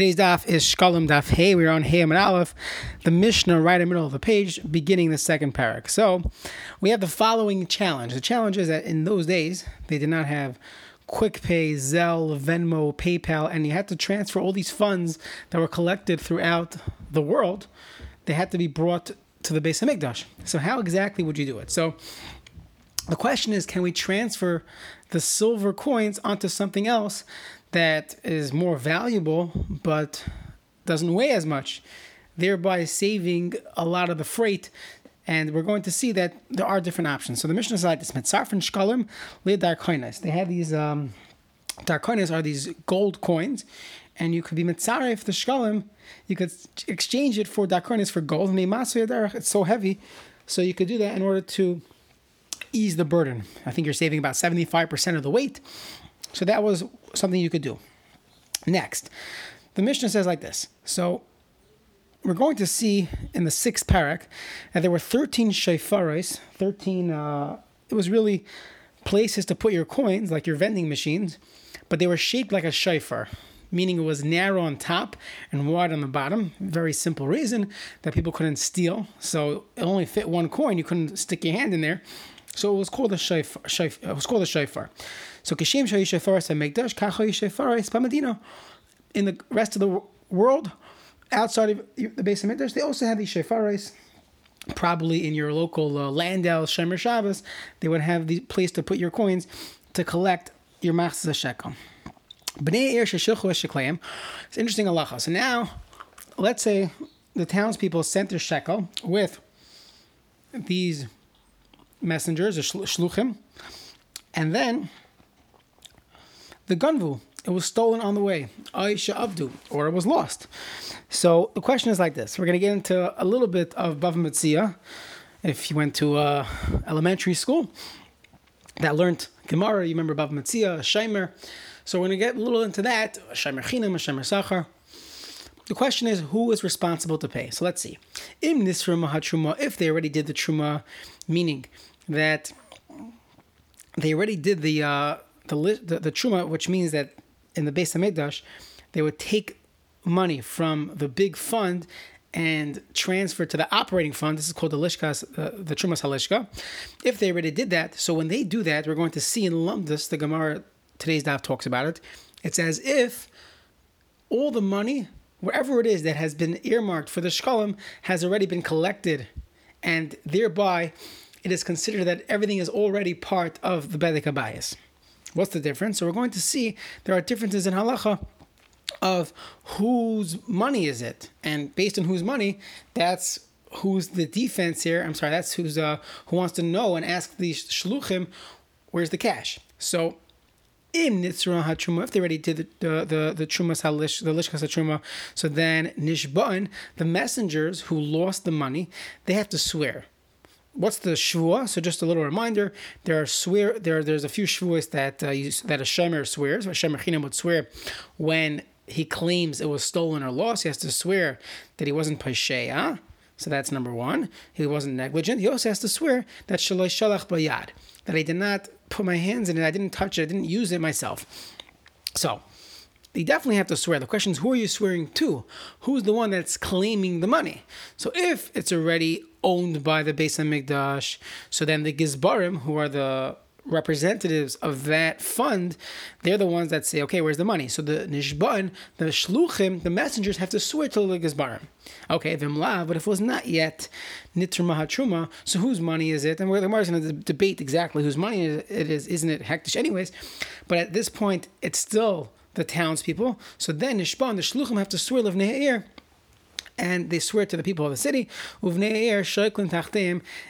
Today's daf is Shkalim Daf Hey. We're on Hey and Aleph, the Mishnah right in the middle of the page, beginning the second parak. So we have the following challenge. The challenge is that in those days, they did not have QuickPay, Zelle, Venmo, PayPal, and you had to transfer all these funds that were collected throughout the world. They had to be brought to the Beis Hamikdash. So how exactly would you do it? So the question is, can we transfer the silver coins onto something else that is more valuable but doesn't weigh as much, thereby saving a lot of the freight. And we're going to see that there are different options. So the Mishnah is like this: Mitzarfin shkalim darkoines. They have these um, darkoines are these gold coins, and you could be mitzaref the shkalim. You could exchange it for darkoines for gold. And it's so heavy, so you could do that in order to ease the burden. I think you're saving about 75% of the weight. So that was something you could do. Next, the Mishnah says like this. So we're going to see in the sixth parak that there were 13 shayfaris, 13, uh, it was really places to put your coins, like your vending machines, but they were shaped like a shayfar, meaning it was narrow on top and wide on the bottom. Very simple reason that people couldn't steal. So it only fit one coin, you couldn't stick your hand in there. So it was called a shayfar. It was called a shayfar. So Kashim Shayi Shefaris Hamikdash, Kacha Shefaris Pamadina. In the rest of the world, outside of the Beis Hamikdash, they also had these Shefaris. Probably in your local uh, Landau Shemer Shabbos, they would have the place to put your coins to collect your Machzah Shekel. It's interesting halacha. So now, let's say the townspeople sent their shekel with these messengers, the shluchim, and then the gunvu. It was stolen on the way. Aisha Abdu, or it was lost. So the question is like this. We're going to get into a little bit of Bava Metzia. If you went to uh, elementary school that learned Gemara, you remember Bava Metzia, Shaimer. So we're going to get a little into that. Shaimer Chinam, Shaimer Sachar. The question is who is responsible to pay. So let's see. Im Nisra if they already did the Truma, meaning that they already did the uh, the, the, the truma, which means that in the Beis Hamikdash, they would take money from the big fund and transfer to the operating fund. This is called the lishkas, uh, the trumas halishka. If they already did that, so when they do that, we're going to see in Lumdus, the Gemara today's daf talks about it. It's as if all the money, wherever it is that has been earmarked for the shkalim, has already been collected, and thereby it is considered that everything is already part of the Bedek Abayas. What's the difference? So we're going to see there are differences in halacha of whose money is it, and based on whose money, that's who's the defense here. I'm sorry, that's who's uh, who wants to know and ask the shluchim, where's the cash? So. Im nitzra hatruma, if they already did the the the, halish the lishkas truma, so then nishban the messengers who lost the money, they have to swear what's the shvua? So just a little reminder: there are swear there. There's a few shvuas that uh, you, that a shemer swears. A shemer chinam would swear when he claims it was stolen or lost. He has to swear that he wasn't pasheya. So that's number one. He wasn't negligent. He also has to swear that shaloi shalach bayad that I did not put my hands in it. I didn't touch it. I didn't use it myself. So they definitely have to swear. The question is, who are you swearing to? Who's the one that's claiming the money? So if it's already owned by the Beis Hamikdash, so then the Gizbarim, who are the representatives of that fund, they're the ones that say, okay, where's the money? So the Nishban, the Shluchim, the messengers have to swear to the Gizbarim. Okay, Vimla, but if it was not yet Nitr Mahatruma, so whose money is it? And we're, going to debate exactly whose money it is, isn't it Hektish anyways? But at this point, it's still the townspeople. So then Nishban, the Shluchim have to swear of Ne'er and they swear to the people of the city, er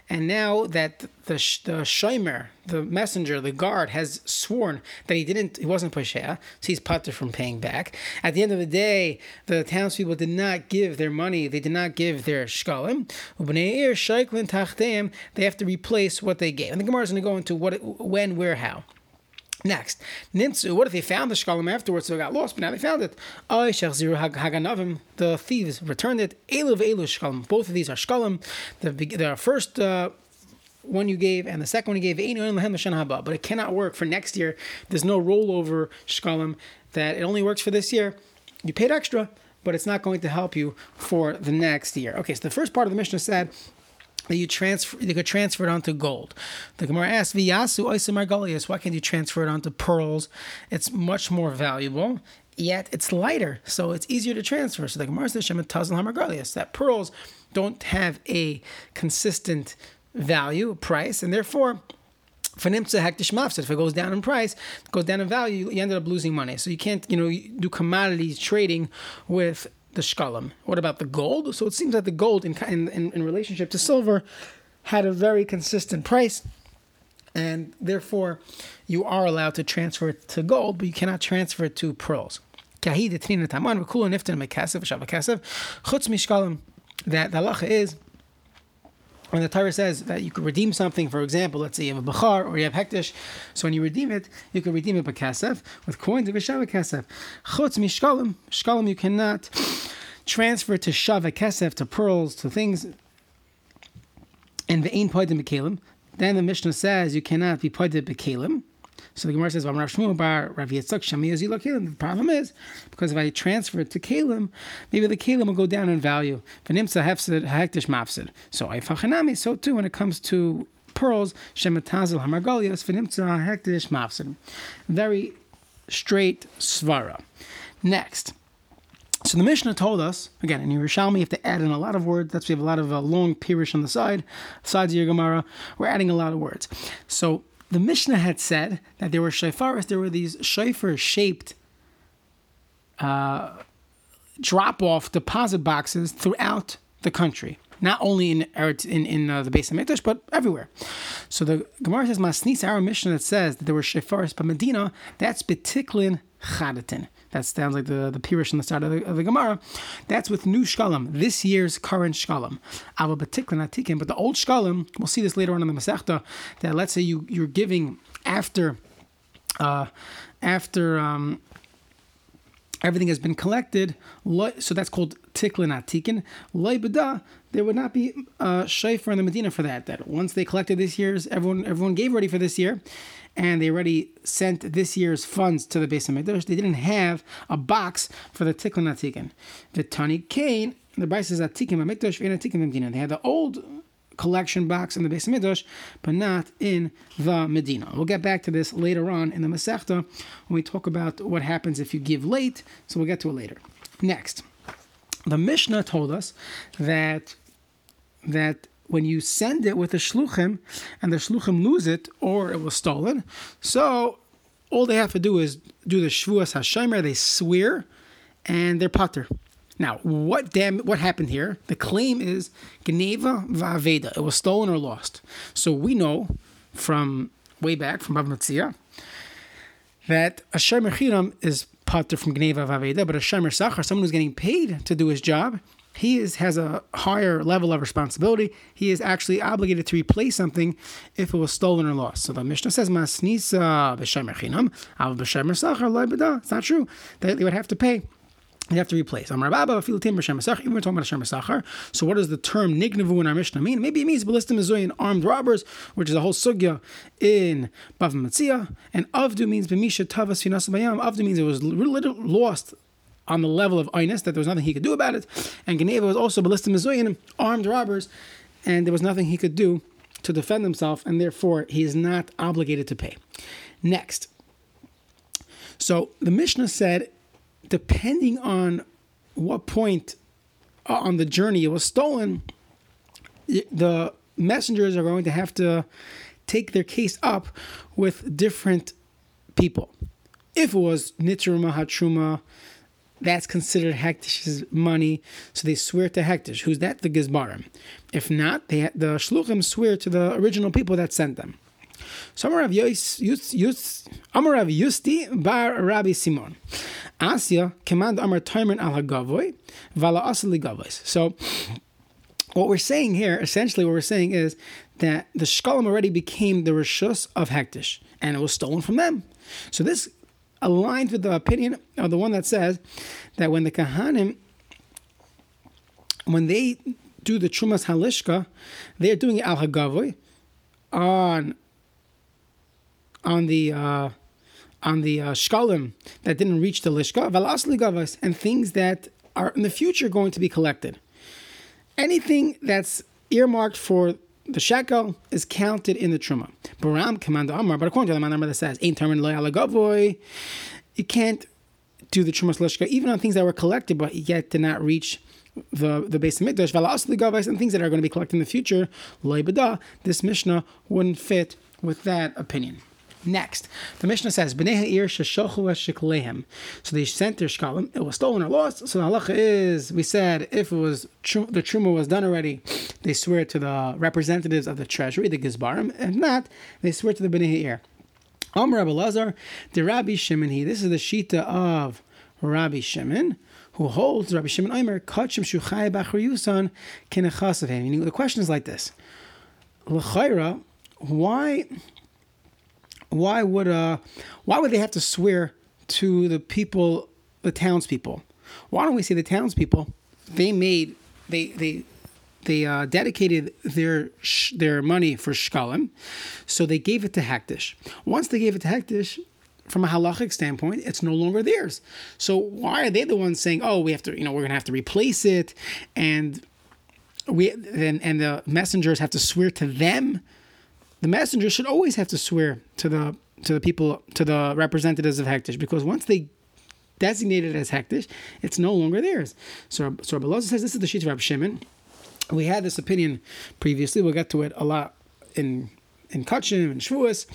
and now that the the shomer, the messenger, the guard, has sworn that he didn't, he wasn't Pashea, so he's putter from paying back. At the end of the day, the townspeople did not give their money, they did not give their shkalim. Er they have to replace what they gave. And the Gemara is going to go into what, when, where, how. Next, Nimtzu, what if they found the Shkalim afterwards, so it got lost, but now they found it? The thieves returned it. Both of these are Shkalim. The, the first uh, one you gave and the second one you gave, but it cannot work for next year. There's no rollover Shkalim that it only works for this year. you paid extra, but it's not going to help you for the next year. Okay, so the first part of the Mishnah said that you transfer you could transfer it onto gold. The Gemara asked, Viyasu Margalias, why can't you transfer it onto pearls? It's much more valuable, yet it's lighter, so it's easier to transfer. So the Gemara says Tazal that pearls don't have a consistent value, price, and therefore if it goes down in price, goes down in value, you ended up losing money. So you can't, you know, do commodities trading with the shkalim. What about the gold? So it seems that the gold, in, in, in relationship to silver, had a very consistent price, and therefore you are allowed to transfer it to gold, but you cannot transfer it to pearls. That the halacha is when the Torah says that you could redeem something, for example, let's say you have a Bachar or you have Hektish, so when you redeem it, you can redeem it by Kasef, with coins of Shava Kasef. Chutz Mishkalim, Shkalim you cannot transfer to Shava Kasef, to pearls, to things, and the Ein Poidim Bekalim. Then the Mishnah says you cannot be Poidim Bekalim. So the Gemara says, Rav Shmuel bar Rav Yitzchak Shami The problem is because if I transfer it to Kalim, maybe the Kalim will go down in value. V'nimsa hefsid hektish mafsid. So ifachanami. So too when it comes to pearls, shematazel hamargolios v'nimsa hektish mafsid. Very straight svara. Next. So the Mishnah told us again in Yerushalmi, you have to add in a lot of words. That's we have a lot of uh, long pirish on the side, sides of your Gemara. We're adding a lot of words. So the Mishnah had said that there were shofaris, there were these shofar shaped uh, drop off deposit boxes throughout the country. Not only in in, in uh, the base of Mikdash, but everywhere. So the Gemara says, Masnis, our Mishnah that says that there were shofaris, but Medina, that's Betiklin Chadatin. That sounds like the, the Pirish on the start of the, of the Gemara. That's with new Shkalim, this year's current Shkalim. But the old Shkalim, we'll see this later on in the Masechta, that let's say you, you're giving after, uh, after, um, everything has been collected, so that's called tiklin atikin. Loibada, there would not be uh, a shayfer in the Medina for that. That once they collected this year's, everyone everyone gave ready for this year, and they already sent this year's funds to the base of Mikdash. They didn't have a box for the tikkun atikin. The Tani Kane, the Bryce is atikin. They had the old collection box in the base of Mikdash, but not in the Medina. We'll get back to this later on in the Masechta when we talk about what happens if you give late. So we'll get to it later. Next, the Mishnah told us that that when you send it with a shluchim and the shluchim lose it or it was stolen, so all they have to do is do the shvuas hashemer. They swear, and they're pater. Now, what damn what happened here? The claim is Geneva Va'aveda. It was stolen or lost. So we know from way back from Bava Metzia that a Shemer Chinam is pater from Geneva Va'aveda, but a Shemer Sachar, someone who's getting paid to do his job, he is, has a higher level of responsibility. He is actually obligated to replace something if it was stolen or lost. So the Mishnah says, Masnisa b'shemer chinam, av b'shemer sachar It's not true. They would have to pay. You have to replace. Even we're talking about Hashem Sachar. So what does the term nignavu in our Mishnah mean? Maybe it means ballistim and armed robbers, which is a whole sugya in Bav Matzia. And avdu means b'misha tavas finas bayam. Avdu means it was lost on the level of Einis, that there was nothing he could do about it. And Geneva was also ballistic Mizoyin, armed robbers, and there was nothing he could do to defend himself, and therefore he is not obligated to pay. Next. So the Mishnah said, depending on what point uh, on the journey it was stolen, the messengers are going to have to take their case up with different people. If it was Nitruma Hatruma, that's considered Hektish's money, so they swear to Hektish. Who's that? The Gizbarim. If not, they, the Shluchim swear to the original people that sent them. So Amarav Yusti bar Rabbi Simon. Asya command Amar Taimer al Hagavoy, Vala Asali Gavois. So what we're saying here, essentially what we're saying is that the Shkalim already became the Rishus of Hektish, and it was stolen from them. So this aligns with the opinion of the one that says that when the Kahanim, when they do the Trumas Halishka, they're doing it al Hagavoy on on the uh, on the uh, shkalim that didn't reach the lishka, gavas, and things that are in the future going to be collected. Anything that's earmarked for the shekel is counted in the truma. Baram Amar, but according to the man that says, "Ain't termin lo you can't do the trumas lishka even on things that were collected but yet did not reach the the base of mikdash gavais and things that are going to be collected in the future. Loibada, this mishnah wouldn't fit with that opinion. Next, the Mishnah says. So they sent their shkalim. It was stolen or lost. So the halacha is, we said, if it was the truma was done already, they swear to the representatives of the treasury, the gizbarim. If not, they swear to the bnei ha'ir. Amr Rabbi Lazar, the Rabbi Shimon. He. This is the shita of Rabbi Shimon, who holds Rabbi Shimon Omer kachim shuchay b'achriyusan kinechasavim. Meaning the question is like this: L'chayra, why? Why would uh why would they have to swear to the people, the townspeople? Why don't we say the townspeople? They made they they they uh, dedicated their sh- their money for shkalim, so they gave it to Hektish. Once they gave it to Hektish, from a halachic standpoint, it's no longer theirs. So why are they the ones saying, "Oh, we have to, you know, we're going to have to replace it," and we and, and the messengers have to swear to them the messenger should always have to swear to the to the people to the representatives of Hektish because once they designate it as Hektish, it's no longer theirs. So so Rabbi says this is the sheet of Rabbi Shimon. We had this opinion previously. We'll get to it a lot in in Kachim and Shavuos,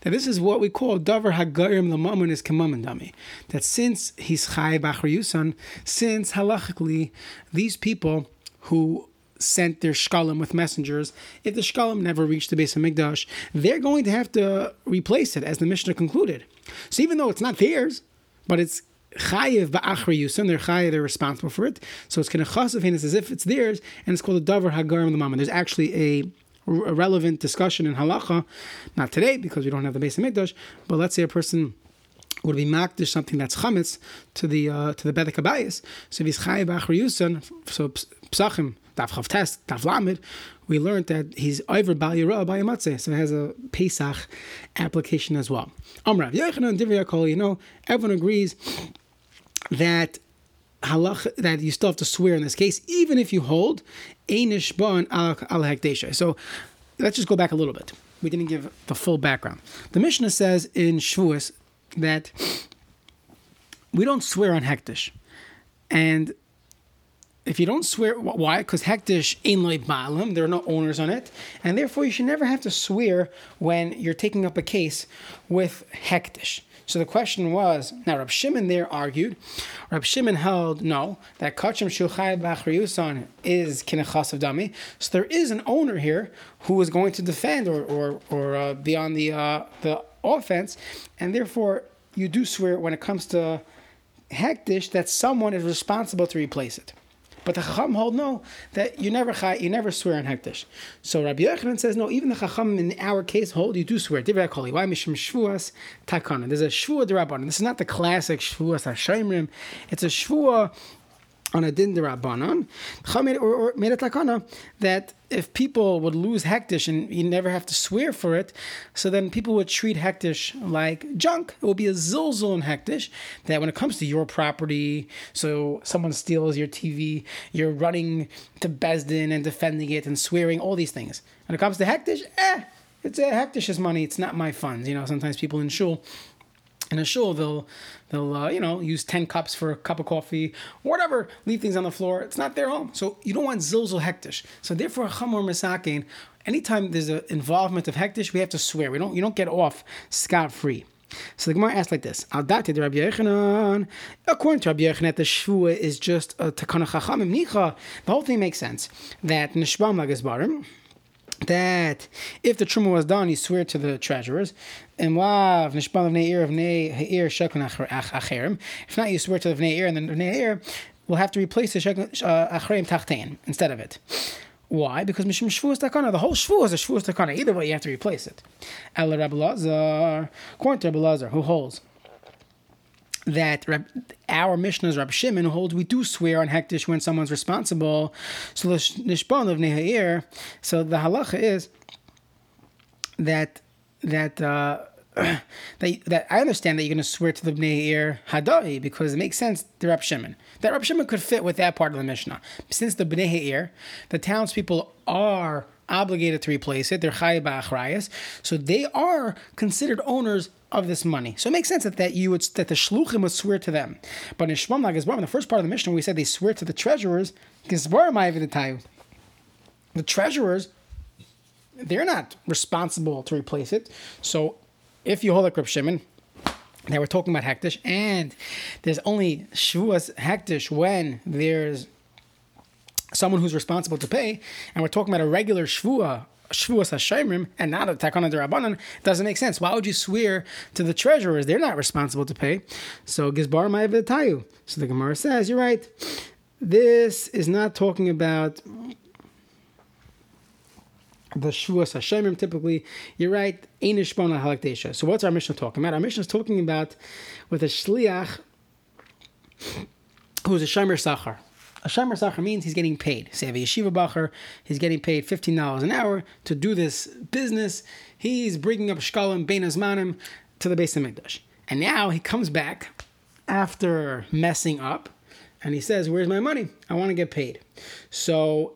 that this is what we call Davar Hagarim Lamamun is Kamamandami. That since he's Chai Bachar Yusan, since halachically these people who sent their shkalim with messengers, if the shkalim never reached the base of Mikdash, they're going to have to replace it, as the Mishnah concluded. So even though it's not theirs, but it's chayiv ba'achri yusim, they're chayiv, they're responsible for it. So it's kind of it's as if it's theirs, and it's called a davar hagarim the There's actually a a relevant discussion in halacha, not today because we don't have the base of Mikdash, but let's say a person would be makdish something that's chametz to the uh, to the bedek abayis. So if he's chayiv ba'achri yusim, so psachim Daf Chav Test, Daf Lamed, we learned that he's over Bal Yirah by so it has a Pesach application as well. Amrav Yochanan Divrei you know, everyone agrees that halach that you still have to swear in this case, even if you hold Einish Bon al Hekdesha. So let's just go back a little bit. We didn't give the full background. The Mishnah says in Shavuos that we don't swear on Hektish. And if you don't swear, why? Because hektish loy baalim, there are no owners on it, and therefore you should never have to swear when you're taking up a case with hektish. So the question was, now Rab Shimon there argued, Rab Shimon held no that kachim shulchay b'achriyusan is kinechas of dami. So there is an owner here who is going to defend or or, or uh, be on the uh, the offense, and therefore you do swear when it comes to hektish that someone is responsible to replace it. But the Chacham hold no that you never you never swear on hektish. So Rabbi Yochanan says no. Even the Chacham in our case hold you do swear. Why mishum shvuas takana? There's a shvua derabbanon. This is not the classic shvuas hashemrim. It's a shvua on a din derabanan, made, or, or made a takana that if people would lose hektish and you never have to swear for it, so then people would treat hektish like junk. It would be a zilzul in hektish that when it comes to your property, so someone steals your TV, you're running to Besdin and defending it and swearing, all these things. When it comes to hektish, eh, it's a hektish's money. It's not my funds. You know, sometimes people in shul in a shul they'll they'll uh, you know use 10 cups for a cup of coffee whatever leave things on the floor. It's not their home. So you don't want zilzul hektish. So therefore chamor misakin anytime there's an involvement of hektish we have to swear. We don't you don't get off scot-free. So the Gemara asks like this: Rabbi. According to Rabbi Yochanan, the shvua is just a takana chachamim nicha. The whole thing makes sense. That nishbam lagesbarim that if the truma was done, you swear to the treasurers. And lav nishbal of neir shekun acherim. If not, you swear to the neir, and the neir will have to replace the shekun uh, acherim tachtein instead of it. Why? Because mishum shvuas takana. The whole shvu is a shvuas takana. Either way, you have to replace it. El Rabbi Lazar, according to Rabbi Lazar, who holds that our Mishnah is Rab Shimon, holds we do swear on Hektish when someone's responsible. So the Nishbon of Nehair, so the halacha is that that uh, that, that I understand that you're going to swear to the Bnei Ir Hadai because it makes sense to Rab Shimon. That Rab Shimon could fit with that part of the Mishnah. Since the Bnei Ir, the townspeople are obligated to replace it. They're Chay Ba'achrayas. So they are considered owners of this money. So it makes sense that, that you would that the shluchim would swear to them. But in Shmam Gizbar, in the first part of the Mishnah, we said they swear to the treasurers. Because where am I even the time? The treasurers, they're not responsible to replace it. So if you hold like Reb Shimon, now we're talking about hektish, and there's only shvuas hektish when there's someone who's responsible to pay, and we're talking about a regular shvua Shvuas Hashemrim and not a Takana Derabanan doesn't make sense. Why would you swear to the treasurers? They're not responsible to pay. So Gizbar Tayu. So the Gemara says, you're right. This is not talking about the Shvuas Hashemrim typically. You're right. Einishbon Halaktesha. So what's our mission talking about? Our mission is talking about with a Shliach who's a Shemer Sachar. A Shemer Sachar means he's getting paid. Say, a yeshiva bacher, he's getting paid $15 an hour to do this business. He's bringing up shkalim bein azmanim to the base of Mikdash. And now he comes back after messing up and he says, Where's my money? I want to get paid. So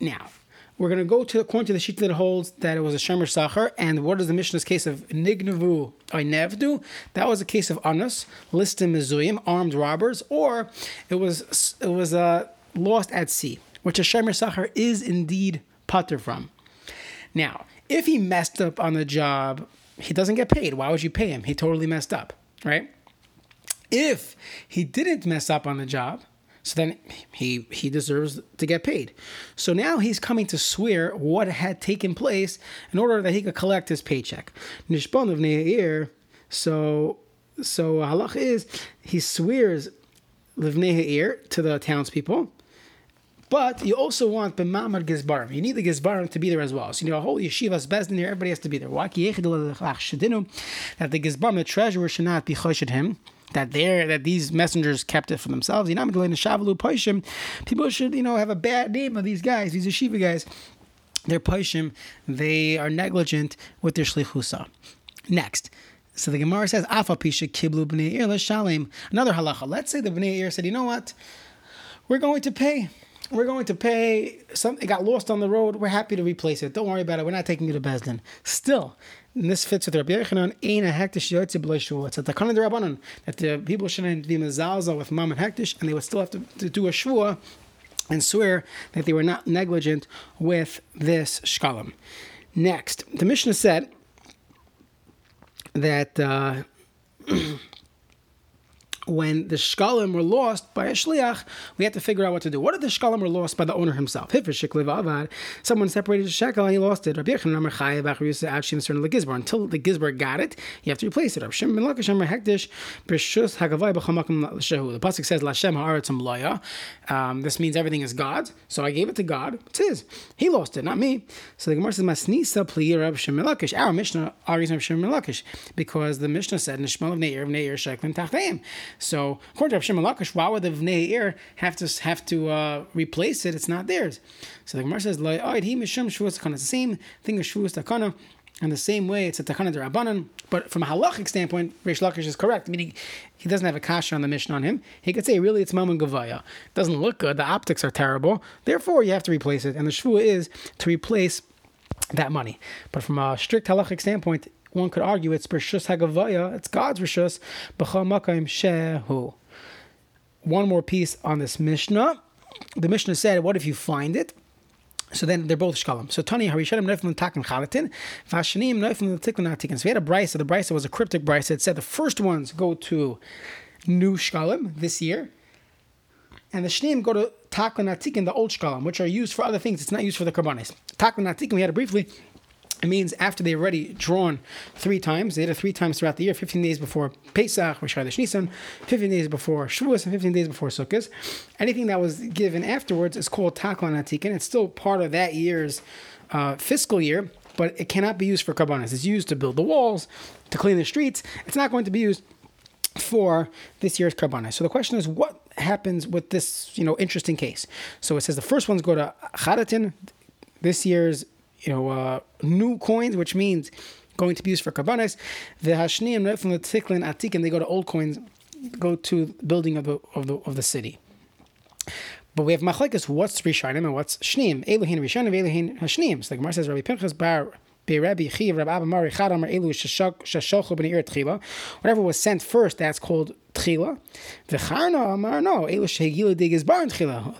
now, we're going to go to according to the sheet that holds that it was a shemer sacher. And what is the Mishnah's case of nignavu nevdu? That was a case of anus, listim mizuyim, armed robbers, or it was it was uh, lost at sea, which a shemer sacher is indeed putter from. Now, if he messed up on the job, he doesn't get paid. Why would you pay him? He totally messed up, right? If he didn't mess up on the job, so then he he deserves to get paid. So now he's coming to swear what had taken place in order that he could collect his paycheck. Nishbon of Neir. So so halach is he swears livnei to the townspeople. But you also want b'mamad gizbarim. You need the gizbarim to be there as well. So you know a whole yeshiva's bezdin here. Everybody has to be there. That the gizbarim, the treasurer, should not be choshed him that they're that these messengers kept it for themselves. You know, people should, you know, have a bad name of these guys, these yeshiva guys. They're paishim, they are negligent with their shlichusa. Next. So the Gemara says, Afa pisha kiblu shalim. Another halacha. Let's say the ir said, you know what? We're going to pay. We're going to pay. Some it got lost on the road. We're happy to replace it. Don't worry about it. We're not taking you to Bezdin. Still, and this fits with Rabbi Yochanan, Ein hektish yotze b'lo It's a takana derabanan that the people shouldn't be mezalza with mam and hektish, and they would still have to, to do a shvua and swear that they were not negligent with this shkalim. Next, the Mishnah said that. Uh, when the shkalim were lost by a shliach, we had to figure out what to do. What if the shkalim were lost by the owner himself? Someone separated a shekel and he lost it. Until the gizbar got it, you have to replace it. The pasuk says, "Lashem haaretzim um, This means everything is God's. So I gave it to God. It's His. He lost it, not me. So the Gemara says, "Masnisa pliir Rav Shem Our Mishnah argues because the Mishnah said, "Nishmal of Neir Neir Tachteim." So according to Rav Shimon why would the Vnei Ir have to have to uh, replace it? It's not theirs. So the Gemara says. It's the same thing as shvuas takana. And the same way, it's a takana derabanan. But from a halachic standpoint, Reish Lakish is correct, meaning he doesn't have a kasha on the mission on him. He could say, really, it's mammon gavaya. It doesn't look good. The optics are terrible. Therefore, you have to replace it. And the shvua is to replace that money. But from a strict halachic standpoint, one could argue it's Rishus Hagavaya, it's God's Rishus, B'chal Shehu. One more piece on this Mishnah. The Mishnah said, what if you find it? So then they're both shkalim. So Tani Harishanim Neifim Takin Chalatin, Vashanim Neifim Tikkun Atikin. So we had a brisa. The brisa was a cryptic brisa. It said the first ones go to new shkalim this year, and the shneim go to Takun Atikin, the old shkalim, which are used for other things. It's not used for the karbanis. Takun Atikin, we had it briefly. It means after they already drawn three times, they did it three times throughout the year, 15 days before Pesach, Rosh Chodesh Nisan, 15 days before Shavuos, and 15 days before Sukkot. Anything that was given afterwards is called Taklan Atikin. It's still part of that year's uh, fiscal year, but it cannot be used for Karbanas. It's used to build the walls, to clean the streets. It's not going to be used for this year's Karbanas. So the question is, what happens with this, you know, interesting case? So it says the first ones go to Charatin, this year's you know, uh, new coins, which means going to be used for karbanis. The hashniim from the tiklin atik, and they go to old coins, go to building of the of the of the city. But we have machlekes. What's rishonim and what's shneim? Elohin rishonim, Elohin hashneim. So the Gemara says Rabbi Pinchas bar Whatever was sent first, that's called Tchila. No.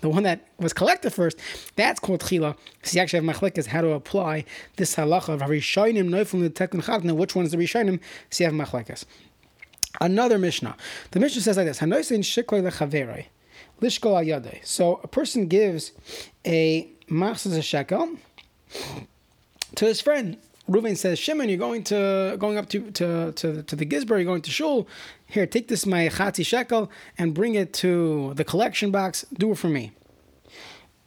The one that was collected first, that's called Tchila. So you actually have machlekes how to apply this halacha of Rishonim the Tekun Chadna. Which one is the Rishonim? So you have machlekes. Another Mishnah. The Mishnah says like this: Hanoisin Shiklei Lechaverei. Lishkol. So a person gives a machzas a shekel to his friend. Reuven says, Shimon, you're going to going up to to to, to the Gizbar, you're going to shul. Here, take this my chati shekel and bring it to the collection box. Do it for me.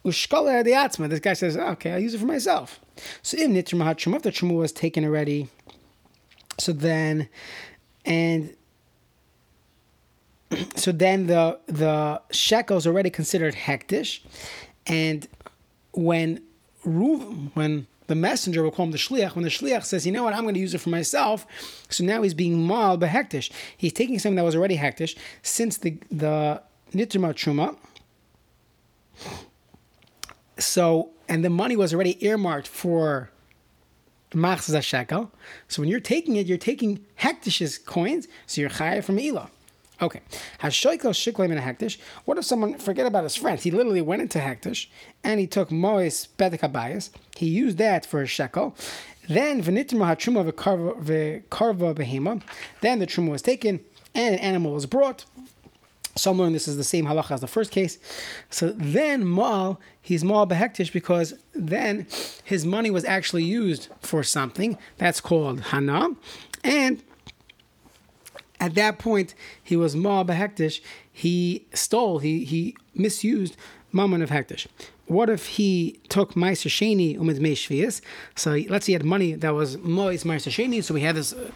Atzma. This guy says, okay, I'll use it for myself. So if nitr mahat if the truma was taken already, so then, and so then the the shekel is already considered hektish, and when Ruv, when the messenger will call him the shliach, when the shliach says, you know what, I'm going to use it for myself, so now he's being mal behektish. He's taking something that was already hektish, since the the nitrima truma. So and the money was already earmarked for machzah shekel. So when you're taking it, you're taking hektish's coins, so you're chayav from ilah. Okay. Has shoikel shiklim in a hektish? What if someone forget about his friend? He literally went into hektish and he took mois bedek He used that for a shekel. Then v'nitma hatruma v'karva behema. Then the truma was taken and an animal was brought. Some learn this is the same halacha as the first case. So then mal, he's Maal behektish because then his money was actually used for something. That's called Hana. And at that point, he was Ma Hektish. He stole, he, he misused Mammon of Hektish. What if he took Meiser Sheni umid Shvias? So he, let's say he had money that was Mois Meiser Sheni. So we had this a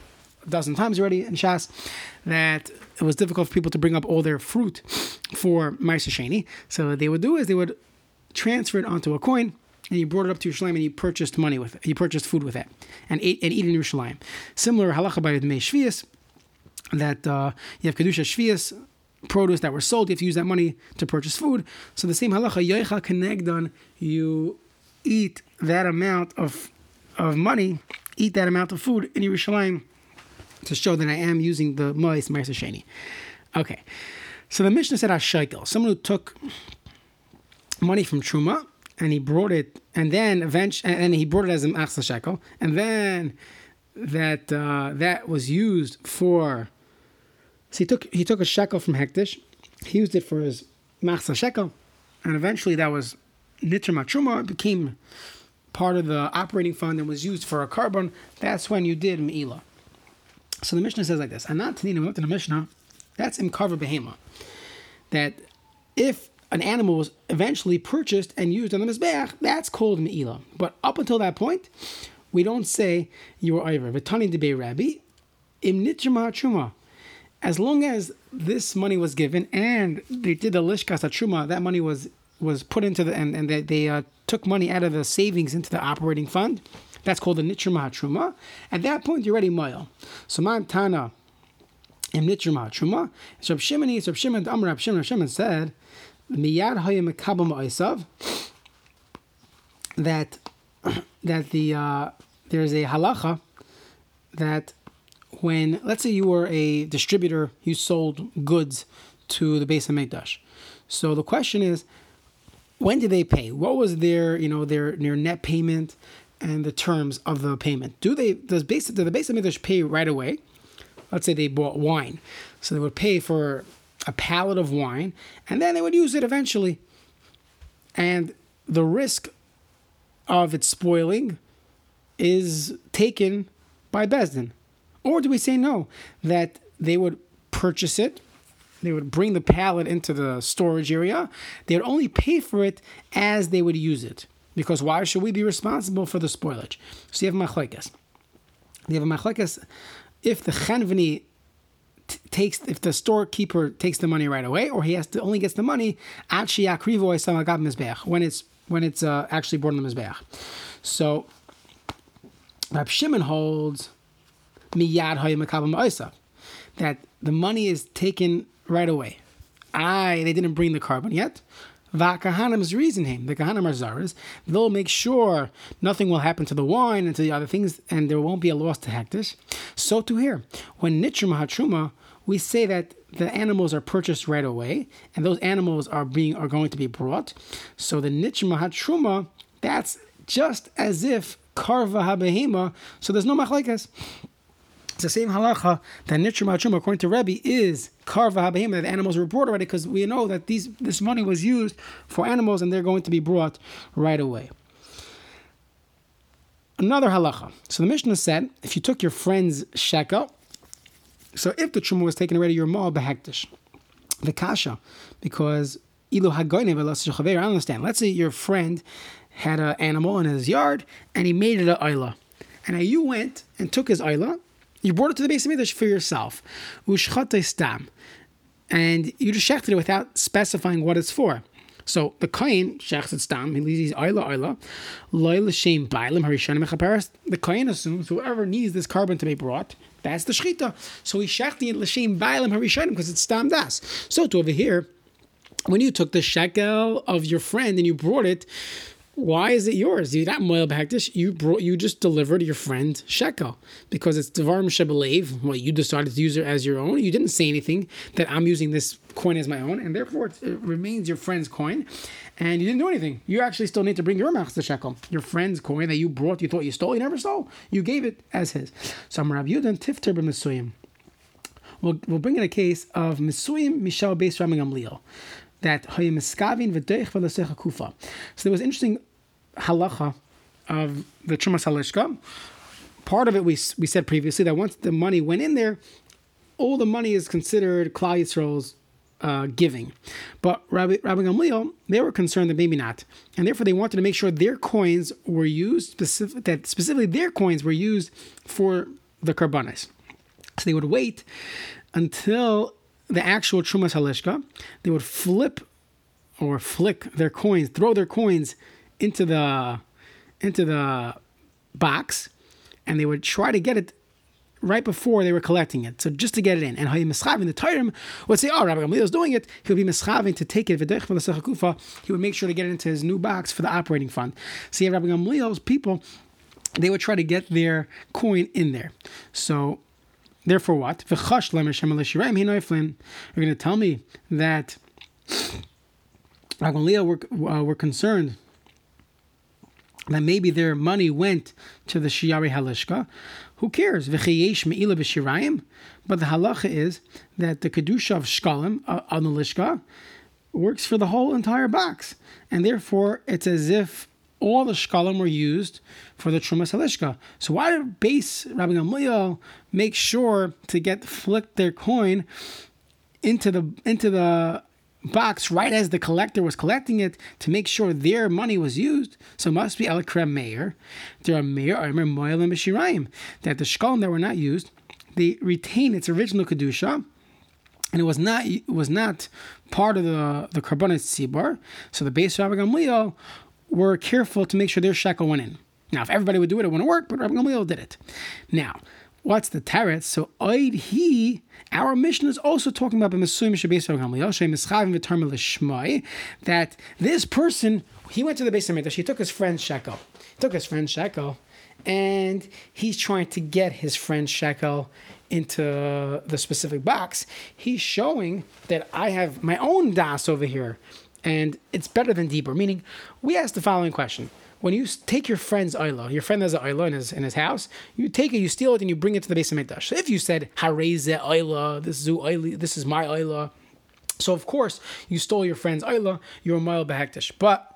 dozen times already in Shas that it was difficult for people to bring up all their fruit for Meiser Sheni. So what they would do is they would transfer it onto a coin and he brought it up to Yerushalayim and he purchased money with it. He purchased food with it and ate and eat in Yerushalayim. Similar halacha by Dmei Shvias that uh, you have kedusha shvius produce that were sold. You have to use that money to purchase food. So the same halacha yoicha kenegdon, you eat that amount of of money, eat that amount of food in Yerushalayim to show that I am using the ma'aser sheni. Okay, so the Mishnah said shekel. someone who took money from truma and he brought it, and then eventually, and he brought it as an achsa shekel, and then that uh, that was used for so he took he took a shekel from Hektish, he used it for his machsa shekel, and eventually that was nitra matruma. It became part of the operating fund and was used for a carbon. That's when you did meila. So the Mishnah says like this: and Anat tanina went to the Mishnah. That's imkarva behema. That if an animal was eventually purchased and used on the mizbeach, that's called meila. But up until that point, we don't say you were over. V'tani debei rabbi im nitra truma as long as this money was given and they did the lishkas truma, that money was was put into the and, and they, they uh, took money out of the savings into the operating fund. That's called the nitruma truma. At that point, you're ready moil. So tana im nitruma truma. So Shimon, so Shimon, Amr Rab Shimon, Shimon said, miyad hayim mekabel ma'isav. That that the uh, there's a halacha that when, let's say, you were a distributor, you sold goods to the base of. So the question is, when did they pay? What was their, you know, their their net payment and the terms of the payment? Do they does base do the base of pay right away? Let's say they bought wine, so they would pay for a pallet of wine, and then they would use it eventually. And the risk of it spoiling is taken by Besdin. Or do we say no, that they would purchase it, they would bring the pallet into the storage area, they would only pay for it as they would use it. Because why should we be responsible for the spoilage? So you have machlekes. You have a machlekes if the chenveni t- takes if the storekeeper takes the money right away, or he has to only gets the money at when it's when it's uh, actually born in the mizbeach. So Rab Shimon holds miyad that the money is taken right away. I they didn't bring the carbon yet. Vakahanim's reason him. The Kahanim are Zaras. They'll make sure nothing will happen to the wine and to the other things, and there won't be a loss to Hektish. So to here, when Nitrum Hatruma, we say that the animals are purchased right away, and those animals are being are going to be brought. So the Nitrum Hatruma, that's just as if Karva Habehima, so there's no machlaikas. It's the same halacha that Hatruma, according to Rebbe, is Karva Habehima, that the animals were brought already, because we know that these this money was used for animals and they're going to be brought right away. Another halacha. So the Mishnah said, if you took your friend's shekel, so if the truma was taken already, you're mal behektish. The kasha, because ilu hagoyne I understand. Let's say your friend had an animal in his yard and he made it an isla. And you went and took his isla, you brought it to the base of Mikdash for yourself. And you just shechted it without specifying what it's for. So the kohen shechs stam. He leaves his ayla ayla. Loy l'shem bailim harishanim mechaperes. The kohen assumes whoever needs this carbon to be brought, that's the shechita. So he shechti it l'shem bailim harishanim because it's stam das. So to over here, when you took the shekel of your friend and you brought it why is it yours? You that moil bahakdish, you brought you just delivered your friend shekel because it's devarim shebelev. Well, you decided to use it as your own. You didn't say anything that I'm using this coin as my own, and therefore it remains your friend's coin. And you didn't do anything. You actually still need to bring your machzor shekel, your friend's coin that you brought. You thought you stole. You never stole. You gave it as his. So I'm Rav Yudan tifter. We'll, we'll bring in a case of Misuyim Mishal Beis Rabbi Gamliel that kufa. So there was interesting halacha of the Trumas Halishka. Part of it we, we said previously that once the money went in there, all the money is considered Klal Yisrael's uh, giving. But Rabbi, Rabbi Gamliel, they were concerned that maybe not. And therefore they wanted to make sure their coins were used, specific, that specifically their coins were used for the karbanis. So they would wait until the actual Trumas Halishka, they would flip or flick their coins, throw their coins into the into the box, and they would try to get it right before they were collecting it. So just to get it in. And Hayim Mischavin, the Tairim would say, Oh, Rabbi Gamliel is doing it. He would be Mischavin to take it. He would make sure to get it into his new box for the operating fund. See, Rabbi Gamliel's people, they would try to get their coin in there. So Therefore, what? You're going to tell me that Leah were, uh, were concerned that maybe their money went to the Shiyari Halishka. Who cares? But the halacha is that the Kedusha of Shkalim uh, on the Lishka works for the whole entire box. And therefore, it's as if all the shkalim were used for the Truma Halishka. So why did base Rabbi Gamliel make sure to get flick their coin into the into the box right as the collector was collecting it to make sure their money was used. So it must be El Meir. There are Meir, remember Moel and Mishirayim, that the shkalim that were not used, they retain its original Kedusha. And it was not it was not part of the the Karbonis Tzibor. So the base Rabbi Gamliel were careful to make sure their shekel went in. Now, if everybody would do it, it wouldn't work, but Rabbi Gamliel did it. Now, what's the teretz? So, oid he, our mission is also talking about that this person, he went to the base of he took his friend's shekel. He took his friend's shekel, and he's trying to get his friend's shekel into the specific box. He's showing that I have my own das over here and it's better than deeper. Meaning, we ask the following question: When you take your friend's oila, your friend has an oila in his in his house, you take it, you steal it, and you bring it to the base of mikdash. So if you said hareze this is oila, this is my oila, so of course you stole your friend's oila, you're a mile behektish. But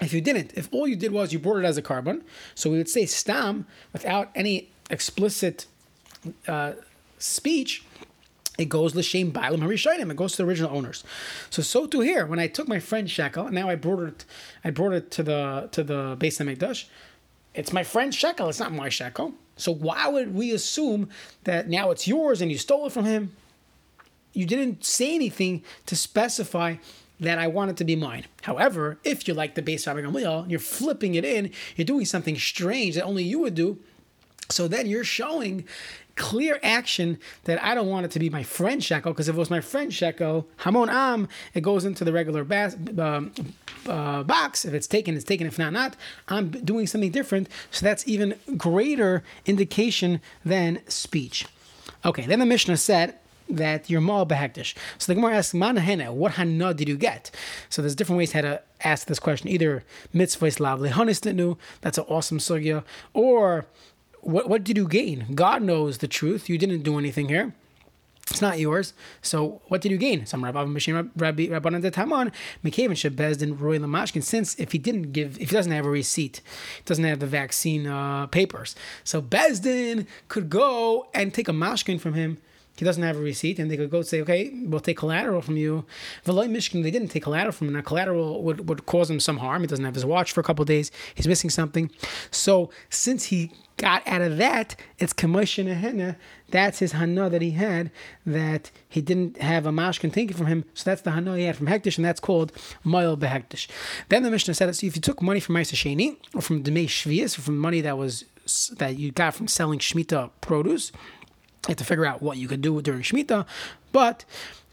if you didn't, if all you did was you brought it as a carbon, so we would say stam without any explicit uh, speech it goes l'shem bailam harishayim. It goes to the original owners. So so too here. When I took my friend's shekel, and now I brought it, I brought it to the to the base of Mikdash. It's my friend's shekel. It's not my shekel. So why would we assume that now it's yours and you stole it from him? You didn't say anything to specify that I want it to be mine. However, if you like the base Rabbi Gamliel, you're flipping it in, you're doing something strange that only you would do, So then you're showing clear action that I don't want it to be my friend shekel because if it was my friend shekel, hamon am, it goes into the regular bas- um, uh, box. If it's taken, it's taken. If not, not. I'm doing something different. So that's even greater indication than speech. Okay, then the Mishnah said that you're mal behektish. So the Gemara asks, "Manahena, what hana did you get?" So there's different ways how to ask this question. Either mitzvah lavli hanis that's an awesome sugya, or what what did you gain? God knows the truth. You didn't do anything here. It's not yours. So what did you gain? Some Rabbi Machine Rabbi Rabbanan Taman, McCaven Bezdin Roy Lamashkin. Since if he didn't give, if he doesn't have a receipt, doesn't have the vaccine uh, papers, so Bezdin could go and take a mashkin from him he doesn't have a receipt, and they could go say, okay, we'll take collateral from you. Veloy Michigan, they didn't take collateral from him. Now, collateral would, would cause him some harm. He doesn't have his watch for a couple days. He's missing something. So, since he got out of that, it's Kamoshin That's his Hana that he had, that he didn't have a mashkin taken from him. So, that's the Hana he had from Hektish, and that's called Moil Behektish. Then the Mishnah said, so if you took money from Ma'aser Sheni, or from Demei Shvias, or from money that was that you got from selling Shemitah produce, you have to figure out what you could do during Shemitah, but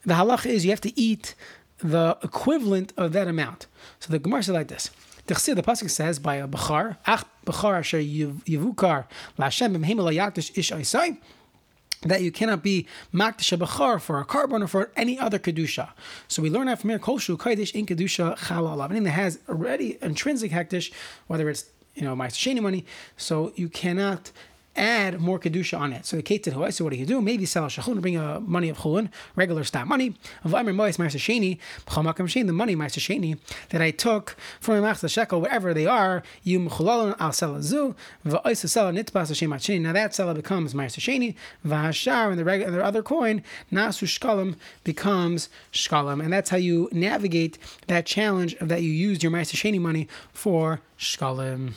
the halach is you have to eat the equivalent of that amount. So the Gemara says like this. The pasuk says by a bachar, ach bachar asher yivukar lashem yakdish ish aisai, that you cannot be makdish bachar for a korban or for any other kedusha. So we learn that from here, kolshu kaidish in kedusha chalal, anything that has already intrinsic hektish, whether it's you know my sheni money, so you cannot add more kedusha on it. So the kate so oh, what do you do? Maybe sell a shachun, bring a money of chulun, regular stock money. Of the money Ma'aser Sheni that I took from a the shekel wherever they are. You mchulalon al sell nitpas Hashem Sheni. Now that seller becomes Ma'aser Sheni. V'hashar and the regular the other coin nasu shkalim becomes shkalim, and that's how you navigate that challenge of that you used your Ma'aser Sheni money for shkalim.